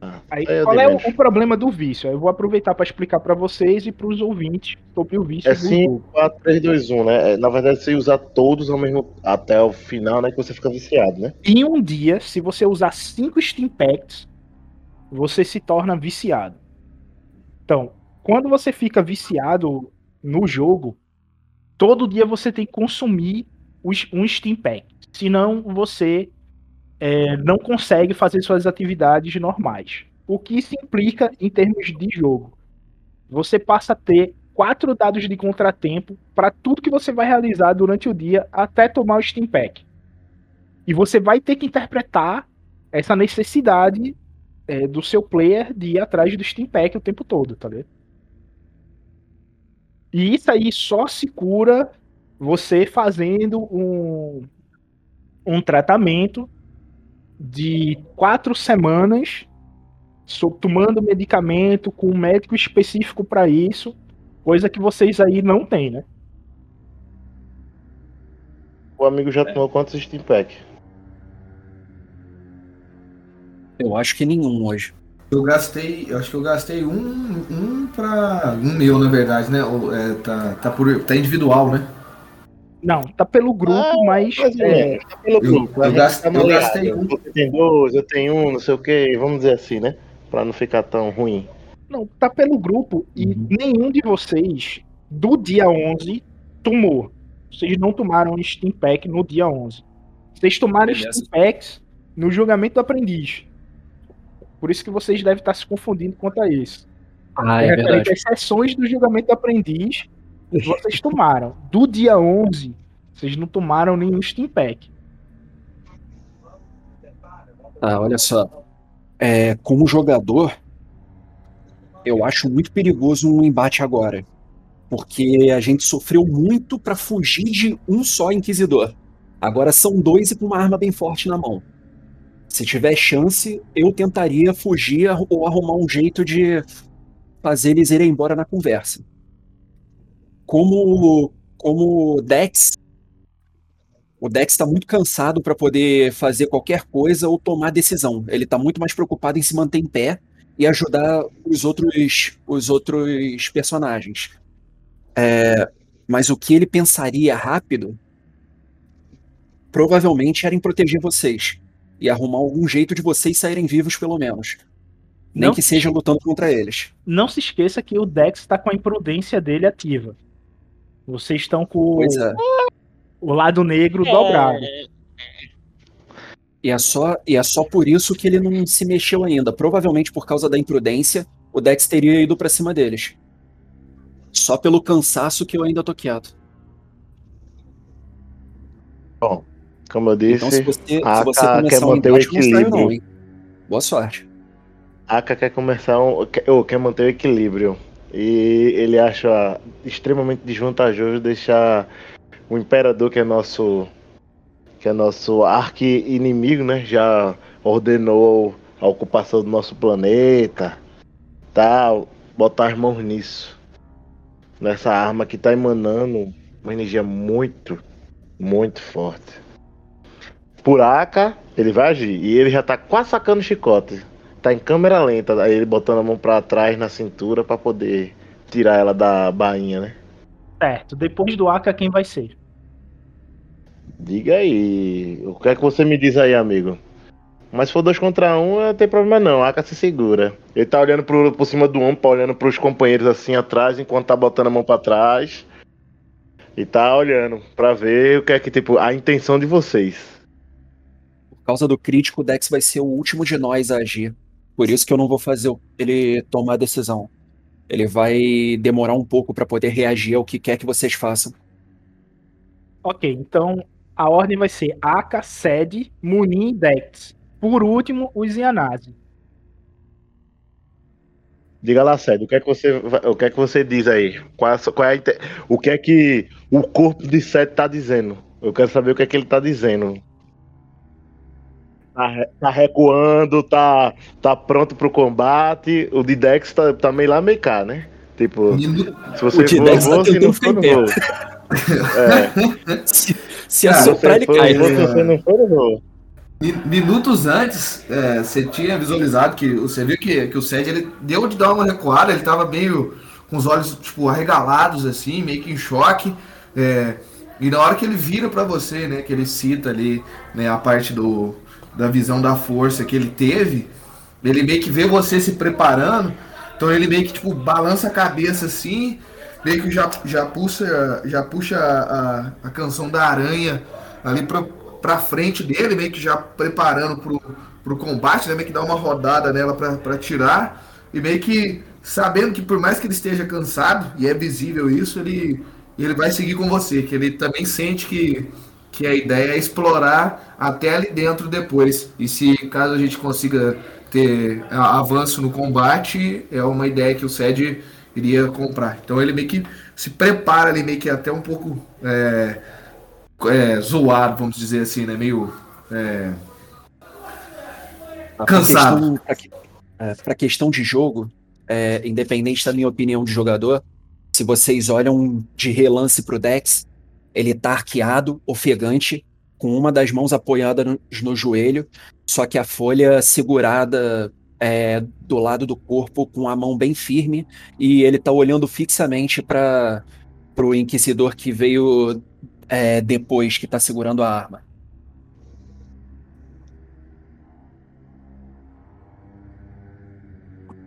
Ah, Aí, eu qual é o, o problema do vício? Eu vou aproveitar para explicar para vocês e para os ouvintes sobre o vício É do 5, jogo. 4, 3, 2, 1, né? É, Na verdade, você usar todos ao mesmo até o final, né? Que você fica viciado, né? Em um dia, se você usar cinco Steam Packs, você se torna viciado. Então, quando você fica viciado no jogo, todo dia você tem que consumir um Steam Pack. Senão você é, não consegue fazer suas atividades normais. O que isso implica em termos de jogo? Você passa a ter quatro dados de contratempo para tudo que você vai realizar durante o dia até tomar o Steam Pack. E você vai ter que interpretar essa necessidade é, do seu player de ir atrás do Steam Pack o tempo todo, tá ligado? E isso aí só se cura você fazendo um, um tratamento de quatro semanas, so- tomando medicamento com um médico específico para isso, coisa que vocês aí não têm, né? O amigo já tomou quantos Steam Pack? Eu acho que nenhum hoje. Eu gastei, eu acho que eu gastei um, um pra. Um meu, na verdade, né? É, tá, tá, por, tá individual, né? Tá pelo grupo, Ah, mas é, menos, tá pelo eu- grupo. a eu gente gastei- tá eu gastei um. Você tem dois, eu tenho um, não sei o que, vamos dizer assim, né? Pra não ficar tão ruim. Não, tá pelo grupo e Uhum. nenhum de vocês do dia 11 tomou. Vocês não tomaram Steam Pack no dia 11. Vocês tomaram Beleza. Steam Packs no julgamento do aprendiz. Por isso que vocês devem estar se confundindo quanto a isso. Ah, é referente verdade. às sessões do julgamento do aprendiz, vocês tomaram. Do dia 11, vocês não tomaram nenhum Steam Pack. Ah, olha só. É, como jogador, eu acho muito perigoso um embate agora. Porque a gente sofreu muito pra fugir de um só Inquisidor. Agora são dois e com uma arma bem forte na mão. Se tiver chance, eu tentaria fugir ou arrumar um jeito de fazer eles irem embora na conversa. Como como Dex o Dex está muito cansado para poder fazer qualquer coisa ou tomar decisão. Ele está muito mais preocupado em se manter em pé e ajudar os outros, os outros personagens. É, mas o que ele pensaria rápido provavelmente era em proteger vocês e arrumar algum jeito de vocês saírem vivos, pelo menos. Nem Não. que seja lutando contra eles. Não se esqueça que o Dex está com a imprudência dele ativa. Vocês estão com Pois é. O lado negro dobrado. E é, só, e é só por isso que ele não se mexeu ainda. Provavelmente por causa da imprudência, o Dex teria ido pra cima deles. Só pelo cansaço que eu ainda tô quieto. Bom, como eu disse, Então, se você, a se você quer um manter o não saiu equilíbrio. não, hein? Boa sorte. Aka quer começar um, ou quer manter o equilíbrio. E ele acha extremamente desvantajoso deixar o Imperador, que é nosso. que é nosso arqui-inimigo, né? Já ordenou a ocupação do nosso planeta. Tal. Botar as mãos nisso. Nessa arma que tá emanando uma energia muito, muito forte. Por Aka, ele vai agir. E ele já tá quase sacando o chicote tá em câmera lenta, aí ele botando a mão pra trás na cintura pra poder tirar ela da bainha, né? Certo. Depois do Aka, quem vai ser? Diga aí. O que é que você me diz aí, amigo? Mas se for dois contra um, não tem problema não. A Aka se segura. Ele tá olhando pro, por cima do ombro, olhando pros companheiros assim atrás, enquanto tá botando a mão pra trás. E tá olhando pra ver o que é que, tipo, a intenção de vocês. Por causa do crítico, o Dex vai ser o último de nós a agir. Por isso que eu não vou fazer ele tomar a decisão. Ele vai demorar um pouco pra poder reagir ao que quer que vocês façam. Ok, então a ordem vai ser Aka, Sed, Munin e Dex. Por último, os Yanase. Diga lá, Sérgio, o que é que você, o que é que você diz aí? Qual é, qual é o que é que o corpo de Seth tá dizendo? Eu quero saber o que é que ele tá dizendo. Tá, tá recuando, tá, tá pronto pro combate. O de Dex tá, tá meio lá, meio cá, né? Tipo, se você for, tá se não for, não vou. É, Se, se assoprar, ele cai. você não. Mi- Minutos antes, é, você tinha visualizado que você viu que, que o Sed ele deu de dar uma recuada, ele tava meio com os olhos tipo arregalados assim, meio que em choque. é, e na hora que ele vira pra você, né, que ele cita ali, né, a parte do da visão da força que ele teve, ele meio que vê você se preparando, então ele meio que tipo balança a cabeça assim, meio que já já puxa já puxa a, a canção da aranha ali pra, pra frente dele, meio que já preparando pro, pro combate, né? Meio que dá uma rodada nela pra, pra tirar. E meio que sabendo que por mais que ele esteja cansado, e é visível isso, ele, ele vai seguir com você, que ele também sente que, que a ideia é explorar até ali dentro depois. E se caso a gente consiga ter avanço no combate, é uma ideia que o Sed iria comprar. Então ele meio que se prepara ali, meio que até um pouco é, é, zoado, vamos dizer assim, né? Meio. é, Cansado. que- é, questão de jogo, é, independente da minha opinião de jogador, se vocês olham de relance pro Dex, ele tá arqueado, ofegante, com uma das mãos apoiada no, no joelho, só que a folha segurada é, do lado do corpo com a mão bem firme e ele tá olhando fixamente para pro inquisidor que veio é, depois que tá segurando a arma.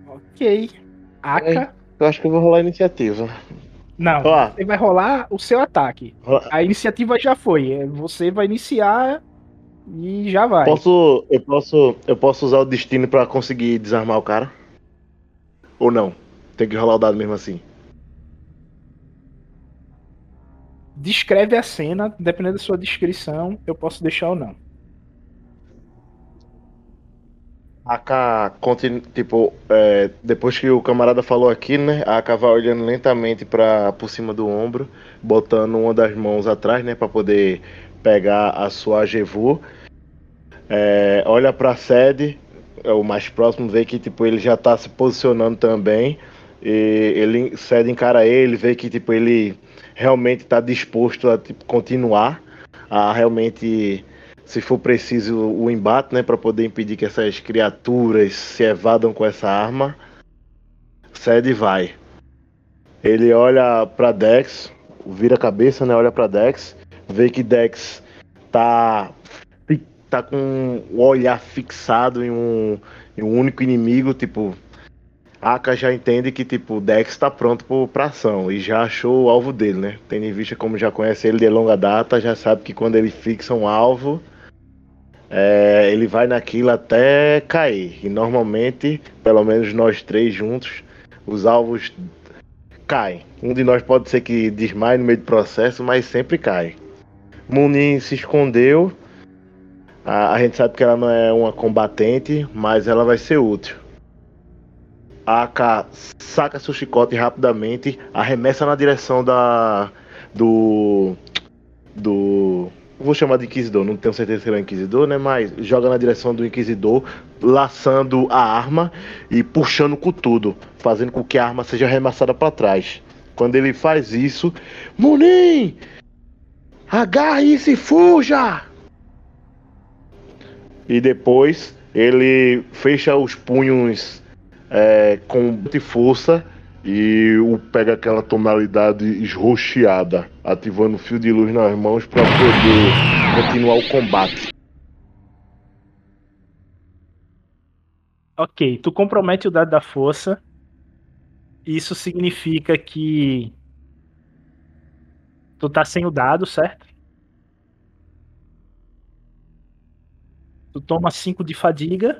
Ok. Aka. Eu acho que eu vou rolar a iniciativa. Não, Ó. você vai rolar o seu ataque. Rola- A iniciativa já foi. é, Você vai iniciar e já vai. Posso, eu posso, eu posso usar o destino pra conseguir desarmar o cara? Ou não? Tem que rolar o dado mesmo assim. Descreve a cena, dependendo da sua descrição, eu posso deixar ou não. A continu- tipo, é, depois que o camarada falou aqui, né? A AK vai olhando lentamente para por cima do ombro, botando uma das mãos atrás, né? Pra poder pegar a sua Jevu. É, olha pra sede, é o mais próximo, vê que tipo, ele já tá se posicionando também. E ele cede encara ele, vê que tipo, ele realmente tá disposto a tipo, continuar, a realmente se for preciso o embate, né, para poder impedir que essas criaturas se evadam com essa arma. Cede e vai. Ele olha para Dex, vira a cabeça, né, olha para Dex, vê que Dex tá tá com o olhar fixado em um, em um único inimigo, tipo Aka já entende que tipo Dex tá pronto pro- pra ação e já achou o alvo dele, né? Tendo em vista como já conhece ele de longa data, já sabe que quando ele fixa um alvo, é, ele vai naquilo até cair. E normalmente, pelo menos nós três juntos, os alvos caem. Um de nós pode ser que desmaie no meio do processo, mas sempre cai. Munin se escondeu. A, a gente sabe que ela não é uma combatente, mas ela vai ser útil. A AK saca seu chicote rapidamente, arremessa na direção da. do. do. Vou chamar de Inquisidor, não tenho certeza se ele é um Inquisidor, né? Mas joga na direção do Inquisidor, laçando a arma e puxando com tudo, fazendo com que a arma seja arremessada para trás. Quando ele faz isso, Munim! Agarre isso e fuja! E depois ele fecha os punhos é, com muita força E o pega aquela tonalidade esroxeada, ativando o fio de luz nas mãos para poder continuar o combate. Ok, tu compromete o dado da força. Isso significa que tu tá sem o dado, certo? Tu toma 5 de fadiga.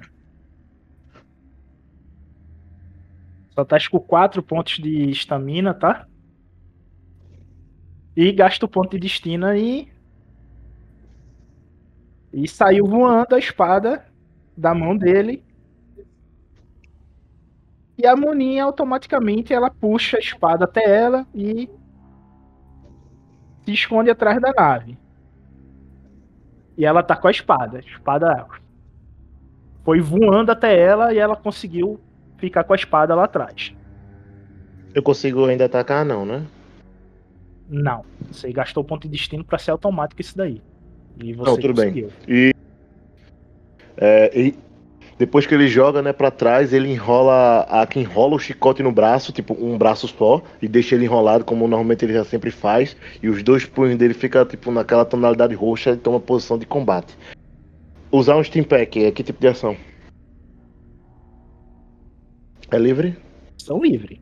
Só tá com 4 pontos de estamina, tá? E gasta o ponto de destino e. E saiu voando a espada da mão dele. E a Moninha automaticamente ela puxa a espada até ela e se esconde atrás da nave. E ela tá com a espada. A espada foi voando até ela e ela conseguiu ficar com a espada lá atrás. Eu consigo ainda atacar, não, né? Não. Você gastou o ponto de destino para ser automático isso daí. E você Não, tudo conseguiu. bem. E, é, e depois que ele joga, né, para trás, ele enrola a que enrola o chicote no braço, tipo um braço só, e deixa ele enrolado como normalmente ele já sempre faz, e os dois punhos dele ficam tipo naquela tonalidade roxa e toma posição de combate. Usar um steam pack, é que tipo de ação? É livre? São livre.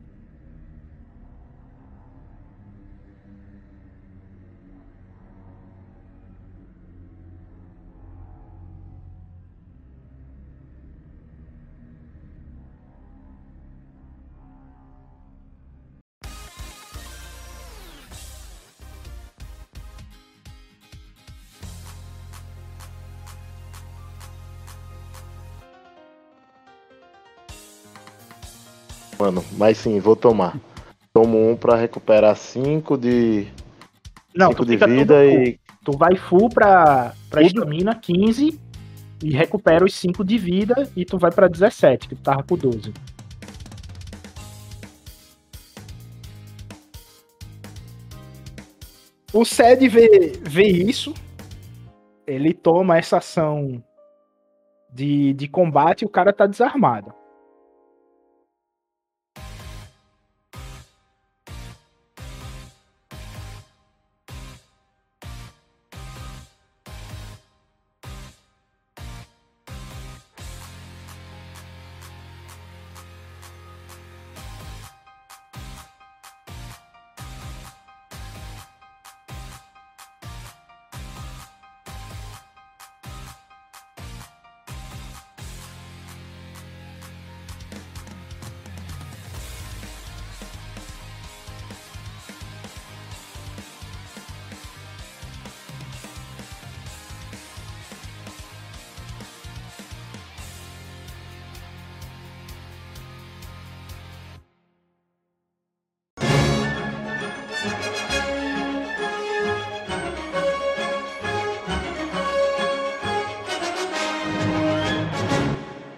Mano, mas sim, vou tomar. Tomo um pra recuperar 5 de, Não, cinco tu de vida e. Tu vai full pra, pra estamina 15 e recupera os 5 de vida e tu vai pra 17, que tu tava com 12. O Sed vê, vê isso, ele toma essa ação de, de combate e o cara tá desarmado.